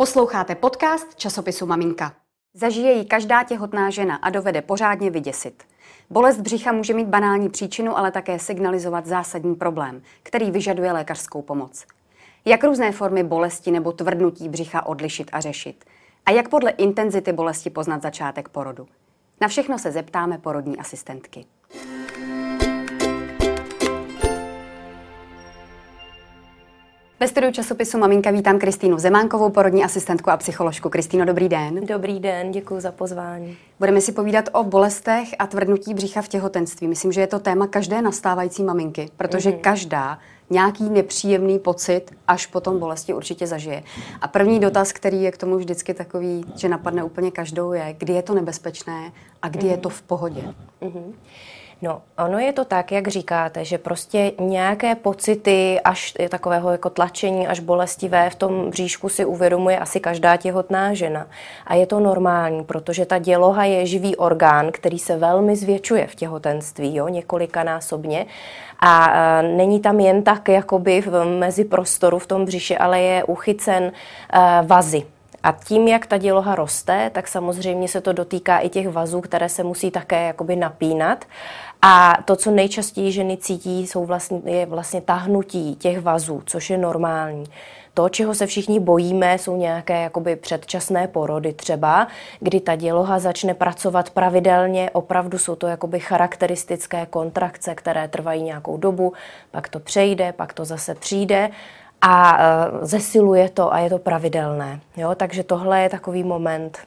Posloucháte podcast časopisu Maminka. Zažije ji každá těhotná žena a dovede pořádně vyděsit. Bolest břicha může mít banální příčinu, ale také signalizovat zásadní problém, který vyžaduje lékařskou pomoc. Jak různé formy bolesti nebo tvrdnutí břicha odlišit a řešit? A jak podle intenzity bolesti poznat začátek porodu? Na všechno se zeptáme porodní asistentky. Ve studiu časopisu Maminka vítám Kristýnu Zemánkovou, porodní asistentku a psycholožku. Kristýno, dobrý den. Dobrý den, děkuji za pozvání. Budeme si povídat o bolestech a tvrdnutí břicha v těhotenství. Myslím, že je to téma každé nastávající maminky, protože mm-hmm. každá nějaký nepříjemný pocit až potom bolesti určitě zažije. A první dotaz, který je k tomu vždycky takový, že napadne úplně každou, je, kdy je to nebezpečné a kdy mm-hmm. je to v pohodě. Mm-hmm. No, ono je to tak, jak říkáte, že prostě nějaké pocity až takového jako tlačení, až bolestivé v tom bříšku si uvědomuje asi každá těhotná žena. A je to normální, protože ta děloha je živý orgán, který se velmi zvětšuje v těhotenství, jo, několikanásobně. A e, není tam jen tak jakoby v mezi prostoru v tom břiše, ale je uchycen e, vazy. A tím, jak ta děloha roste, tak samozřejmě se to dotýká i těch vazů, které se musí také jakoby napínat. A to, co nejčastěji ženy cítí, jsou vlastně, je vlastně tahnutí těch vazů, což je normální. To, čeho se všichni bojíme, jsou nějaké jakoby předčasné porody třeba, kdy ta děloha začne pracovat pravidelně, opravdu jsou to jakoby charakteristické kontrakce, které trvají nějakou dobu, pak to přejde, pak to zase přijde a uh, zesiluje to a je to pravidelné. Jo? Takže tohle je takový moment,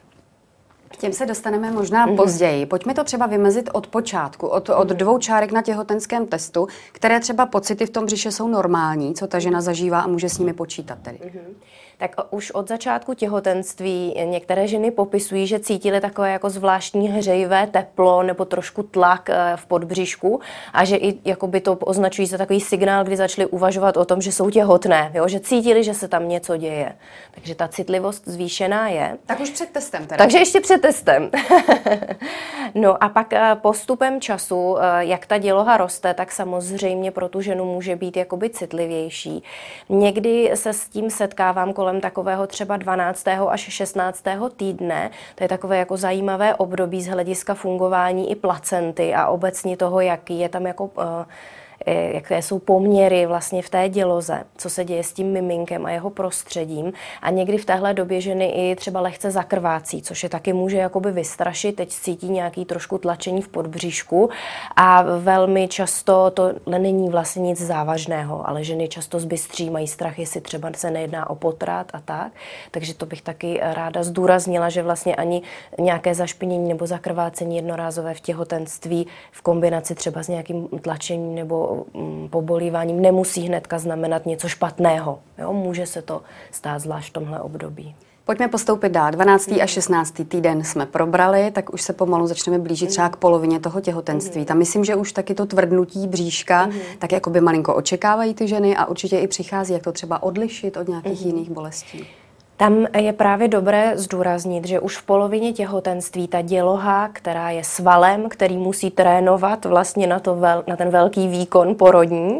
k těm se dostaneme možná mm-hmm. později. Pojďme to třeba vymezit od počátku, od, od dvou čárek na těhotenském testu, které třeba pocity v tom břiše jsou normální, co ta žena zažívá a může s nimi počítat tedy. Mm-hmm tak už od začátku těhotenství některé ženy popisují, že cítily takové jako zvláštní hřejivé teplo nebo trošku tlak eh, v podbříšku a že i jakoby to označují za takový signál, kdy začaly uvažovat o tom, že jsou těhotné, jo? že cítili, že se tam něco děje. Takže ta citlivost zvýšená je. Tak už před testem teda. Takže ještě před testem. no a pak eh, postupem času, eh, jak ta děloha roste, tak samozřejmě pro tu ženu může být jakoby citlivější. Někdy se s tím setkávám kolem takového třeba 12. až 16. týdne. To je takové jako zajímavé období z hlediska fungování i placenty a obecně toho, jaký je tam jako Eh, jaké jsou poměry vlastně v té děloze, co se děje s tím miminkem a jeho prostředím. A někdy v téhle době ženy i třeba lehce zakrvácí, což je taky může jakoby vystrašit. Teď cítí nějaký trošku tlačení v podbříšku a velmi často to není vlastně nic závažného, ale ženy často zbystří, mají strach, jestli třeba se nejedná o potrat a tak. Takže to bych taky ráda zdůraznila, že vlastně ani nějaké zašpinění nebo zakrvácení jednorázové v těhotenství v kombinaci třeba s nějakým tlačením nebo Mm, pobolíváním nemusí hnedka znamenat něco špatného. Jo? Může se to stát zvlášť v tomhle období. Pojďme postoupit dál. 12. a 16. týden jsme probrali, tak už se pomalu začneme blížit třeba k polovině toho těhotenství. Tam myslím, že už taky to tvrdnutí bříška, tak jako by malinko očekávají ty ženy a určitě i přichází, jak to třeba odlišit od nějakých jiných bolestí. Tam je právě dobré zdůraznit, že už v polovině těhotenství ta děloha, která je svalem, který musí trénovat vlastně na, to vel, na ten velký výkon porodní,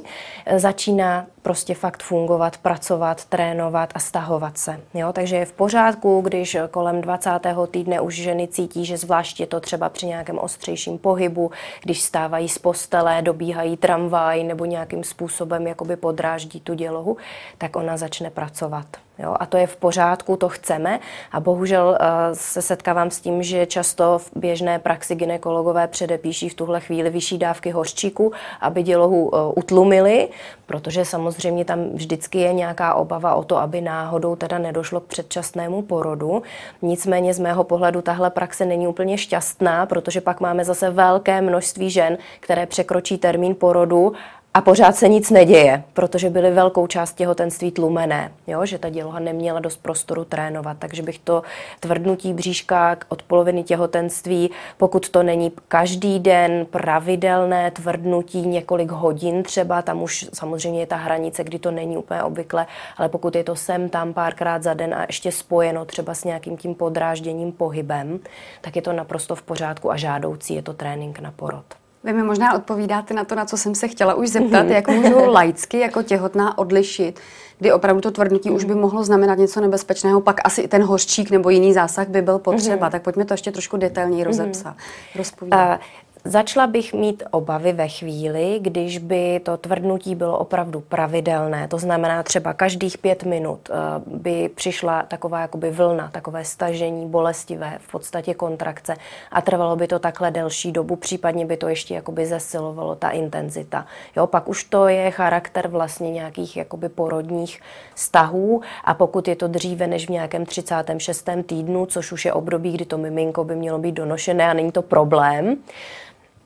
začíná prostě fakt fungovat, pracovat, trénovat a stahovat se. Jo? Takže je v pořádku, když kolem 20. týdne už ženy cítí, že zvláště to třeba při nějakém ostřejším pohybu, když stávají z postele, dobíhají tramvaj nebo nějakým způsobem jakoby podráždí tu dělohu, tak ona začne pracovat. Jo, a to je v pořádku, to chceme. A bohužel uh, se setkávám s tím, že často v běžné praxi ginekologové předepíší v tuhle chvíli vyšší dávky hořčíku, aby dělohu uh, utlumili, protože samozřejmě tam vždycky je nějaká obava o to, aby náhodou teda nedošlo k předčasnému porodu. Nicméně z mého pohledu tahle praxe není úplně šťastná, protože pak máme zase velké množství žen, které překročí termín porodu a pořád se nic neděje, protože byly velkou část těhotenství tlumené, jo? že ta děloha neměla dost prostoru trénovat. Takže bych to tvrdnutí bříška od poloviny těhotenství, pokud to není každý den pravidelné tvrdnutí několik hodin třeba, tam už samozřejmě je ta hranice, kdy to není úplně obvykle, ale pokud je to sem tam párkrát za den a ještě spojeno třeba s nějakým tím podrážděním pohybem, tak je to naprosto v pořádku a žádoucí, je to trénink na porod. Vy mi možná odpovídáte na to, na co jsem se chtěla už zeptat, jak můžu laicky jako těhotná odlišit, kdy opravdu to tvrdnutí už by mohlo znamenat něco nebezpečného, pak asi ten hořčík nebo jiný zásah by byl potřeba. Tak pojďme to ještě trošku detailněji rozepsat. Rozpovídat. Začala bych mít obavy ve chvíli, když by to tvrdnutí bylo opravdu pravidelné, to znamená třeba každých pět minut eh, by přišla taková jakoby vlna, takové stažení bolestivé, v podstatě kontrakce a trvalo by to takhle delší dobu, případně by to ještě jakoby zesilovalo ta intenzita. Jo, pak už to je charakter vlastně nějakých jakoby porodních stahů a pokud je to dříve než v nějakém 36. týdnu, což už je období, kdy to miminko by mělo být donošené a není to problém,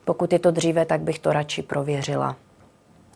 pokud je to dříve, tak bych to radši prověřila.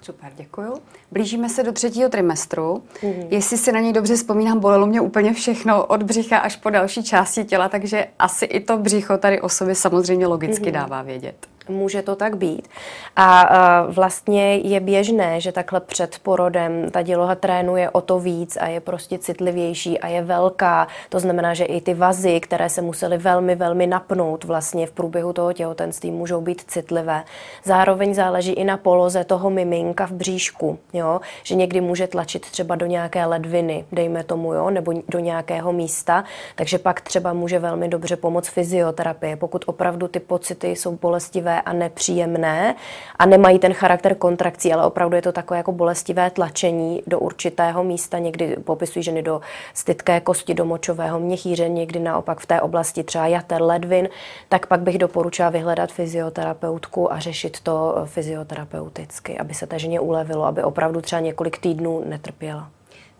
Super, děkuju. Blížíme se do třetího trimestru. Mm-hmm. Jestli si na něj dobře vzpomínám, bolelo mě úplně všechno, od břicha až po další části těla, takže asi i to břicho tady o sobě samozřejmě logicky mm-hmm. dává vědět. Může to tak být. A vlastně je běžné, že takhle před porodem ta děloha trénuje o to víc a je prostě citlivější a je velká. To znamená, že i ty vazy, které se musely velmi, velmi napnout vlastně v průběhu toho těhotenství, můžou být citlivé. Zároveň záleží i na poloze toho miminka v bříšku, jo? že někdy může tlačit třeba do nějaké ledviny, dejme tomu, jo? nebo do nějakého místa, takže pak třeba může velmi dobře pomoct fyzioterapie, pokud opravdu ty pocity jsou bolestivé bolestivé a nepříjemné a nemají ten charakter kontrakcí, ale opravdu je to takové jako bolestivé tlačení do určitého místa. Někdy popisují ženy do stytké kosti, do močového měchýře, někdy naopak v té oblasti třeba jater, ledvin, tak pak bych doporučila vyhledat fyzioterapeutku a řešit to fyzioterapeuticky, aby se ta ženě ulevilo, aby opravdu třeba několik týdnů netrpěla.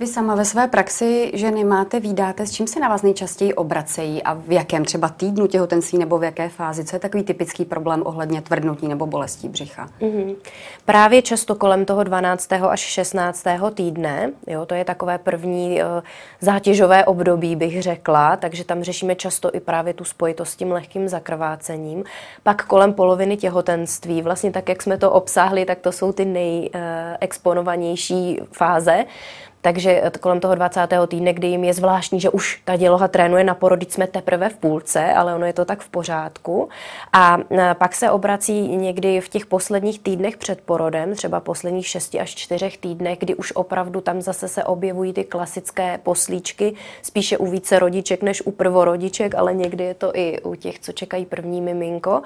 Vy sama ve své praxi ženy máte, výdáte, s čím se na vás nejčastěji obracejí a v jakém třeba týdnu těhotenství nebo v jaké fázi? Co je takový typický problém ohledně tvrdnutí nebo bolestí břicha? Mm-hmm. Právě často kolem toho 12. až 16. týdne, jo, to je takové první uh, zátěžové období, bych řekla, takže tam řešíme často i právě tu spojitost s tím lehkým zakrvácením. Pak kolem poloviny těhotenství, vlastně tak, jak jsme to obsáhli, tak to jsou ty nejexponovanější uh, fáze. Takže kolem toho 20. týdne, kdy jim je zvláštní, že už ta děloha trénuje na porod, jsme teprve v půlce, ale ono je to tak v pořádku. A e, pak se obrací někdy v těch posledních týdnech před porodem, třeba posledních 6 až 4 týdnech, kdy už opravdu tam zase se objevují ty klasické poslíčky, spíše u více rodiček než u prvorodiček, ale někdy je to i u těch, co čekají první miminko.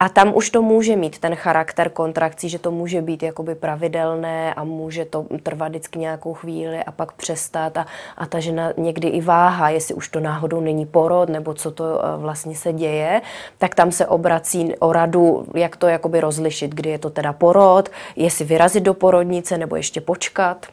A tam už to může mít ten charakter kontrakcí, že to může být jakoby pravidelné a může to trvat vždycky nějakou chvíli a pak přestat a, a ta žena někdy i váha, jestli už to náhodou není porod nebo co to eh, vlastně se děje, tak tam se obrací o radu, jak to jakoby rozlišit, kdy je to teda porod, jestli vyrazit do porodnice nebo ještě počkat.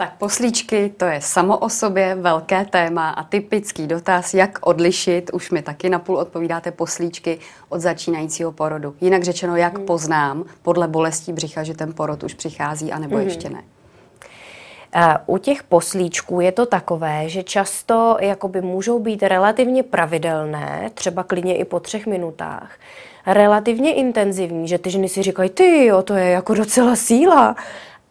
Tak poslíčky, to je samo o sobě velké téma a typický dotaz, jak odlišit, už mi taky napůl odpovídáte poslíčky od začínajícího porodu. Jinak řečeno, jak hmm. poznám podle bolestí břicha, že ten porod už přichází, anebo hmm. ještě ne. U těch poslíčků je to takové, že často jakoby můžou být relativně pravidelné, třeba klidně i po třech minutách, relativně intenzivní, že ty ženy si říkají, ty jo, to je jako docela síla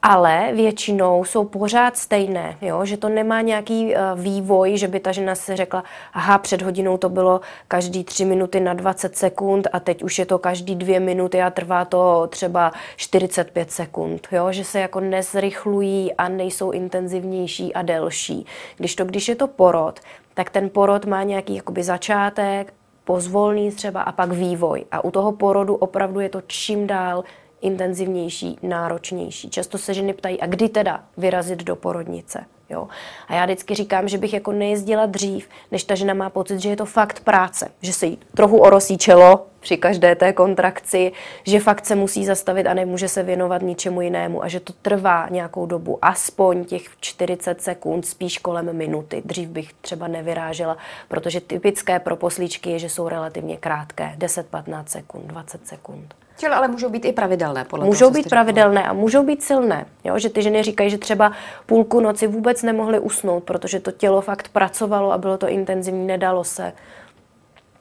ale většinou jsou pořád stejné, jo? že to nemá nějaký uh, vývoj, že by ta žena si řekla, aha, před hodinou to bylo každý tři minuty na 20 sekund a teď už je to každý dvě minuty a trvá to třeba 45 sekund, jo? že se jako nezrychlují a nejsou intenzivnější a delší. Když to, když je to porod, tak ten porod má nějaký jakoby začátek, pozvolný třeba a pak vývoj. A u toho porodu opravdu je to čím dál intenzivnější, náročnější. Často se ženy ptají, a kdy teda vyrazit do porodnice. Jo? A já vždycky říkám, že bych jako nejezdila dřív, než ta žena má pocit, že je to fakt práce, že se jí trochu orosí čelo při každé té kontrakci, že fakt se musí zastavit a nemůže se věnovat ničemu jinému a že to trvá nějakou dobu, aspoň těch 40 sekund, spíš kolem minuty. Dřív bych třeba nevyrážela, protože typické pro poslíčky je, že jsou relativně krátké, 10-15 sekund, 20 sekund. Čili ale můžou být i pravidelné. Podle můžou toho, být pravidelné a můžou být silné. Jo? Že ty ženy říkají, že třeba půlku noci vůbec nemohly usnout, protože to tělo fakt pracovalo a bylo to intenzivní, nedalo se.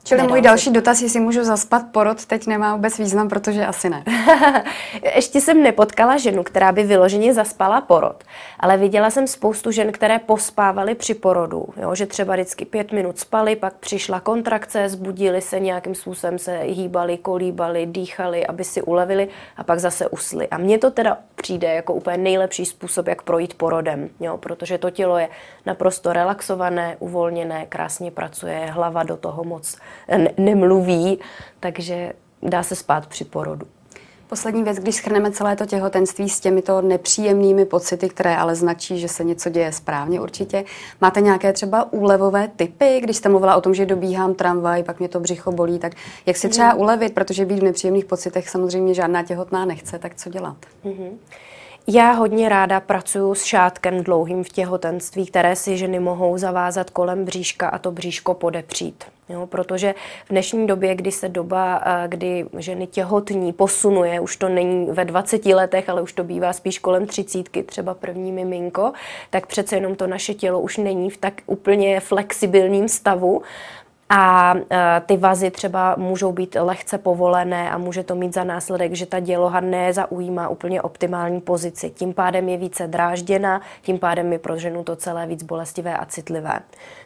Čili můj další dotaz, jestli můžu zaspat porod, teď nemá vůbec význam, protože asi ne. Ještě jsem nepotkala ženu, která by vyloženě zaspala porod, ale viděla jsem spoustu žen, které pospávaly při porodu, jo? že třeba vždycky pět minut spali, pak přišla kontrakce, zbudili se nějakým způsobem, se hýbali, kolíbali, dýchali, aby si ulevili a pak zase usli. A mně to teda přijde jako úplně nejlepší způsob, jak projít porodem, jo? protože to tělo je naprosto relaxované, uvolněné, krásně pracuje, hlava do toho moc ne- nemluví, takže dá se spát při porodu. Poslední věc, když schrneme celé to těhotenství s těmito nepříjemnými pocity, které ale značí, že se něco děje správně určitě. Máte nějaké třeba úlevové typy, když jste mluvila o tom, že dobíhám tramvaj, pak mě to břicho bolí, tak jak si třeba mm. ulevit, protože být v nepříjemných pocitech samozřejmě žádná těhotná nechce, tak co dělat? Mm-hmm. Já hodně ráda pracuji s šátkem dlouhým v těhotenství, které si ženy mohou zavázat kolem bříška a to bříško podepřít. Jo, protože v dnešní době, kdy se doba, kdy ženy těhotní posunuje, už to není ve 20 letech, ale už to bývá spíš kolem třicítky, třeba první miminko, tak přece jenom to naše tělo už není v tak úplně flexibilním stavu a e, ty vazy třeba můžou být lehce povolené a může to mít za následek, že ta děloha nezaujímá úplně optimální pozici. Tím pádem je více drážděna, tím pádem je pro ženu to celé víc bolestivé a citlivé.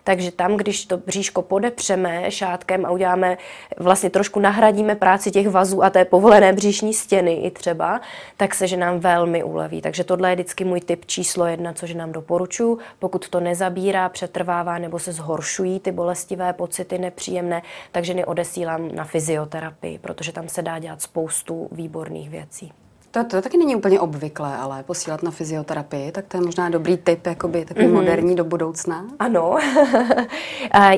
Takže tam, když to bříško podepřeme šátkem a uděláme, vlastně trošku nahradíme práci těch vazů a té povolené bříšní stěny i třeba, tak se že nám velmi uleví. Takže tohle je vždycky můj tip číslo jedna, což nám doporučuji. Pokud to nezabírá, přetrvává nebo se zhoršují ty bolestivé pocity nepříjemné, takže neodesílám na fyzioterapii, protože tam se dá dělat spoustu výborných věcí. To, to taky není úplně obvyklé, ale posílat na fyzioterapii, tak to je možná dobrý tip, jakoby takový mm-hmm. moderní do budoucna. Ano,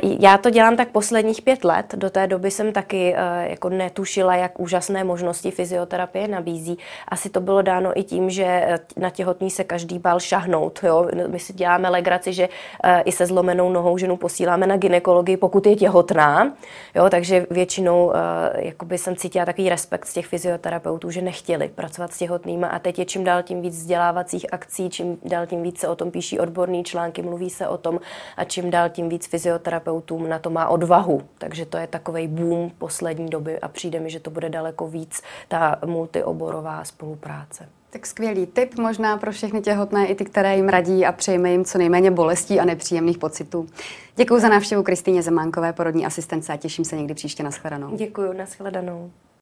já to dělám tak posledních pět let. Do té doby jsem taky eh, jako netušila, jak úžasné možnosti fyzioterapie nabízí. Asi to bylo dáno i tím, že eh, na těhotný se každý bál šahnout. Jo? My si děláme legraci, že eh, i se zlomenou nohou ženu posíláme na ginekologii, pokud je těhotná. Jo? Takže většinou jakoby jsem cítila takový respekt z těch fyzioterapeutů, že nechtěli pracovat pracovat s těhotnýma a teď je čím dál tím víc vzdělávacích akcí, čím dál tím víc se o tom píší odborný články, mluví se o tom a čím dál tím víc fyzioterapeutům na to má odvahu. Takže to je takový boom poslední doby a přijde mi, že to bude daleko víc ta multioborová spolupráce. Tak skvělý tip možná pro všechny těhotné, i ty, které jim radí a přejme jim co nejméně bolestí a nepříjemných pocitů. Děkuji za návštěvu Kristýně Zemánkové, porodní asistence a těším se někdy příště na shledanou. Děkuji, na shledanou.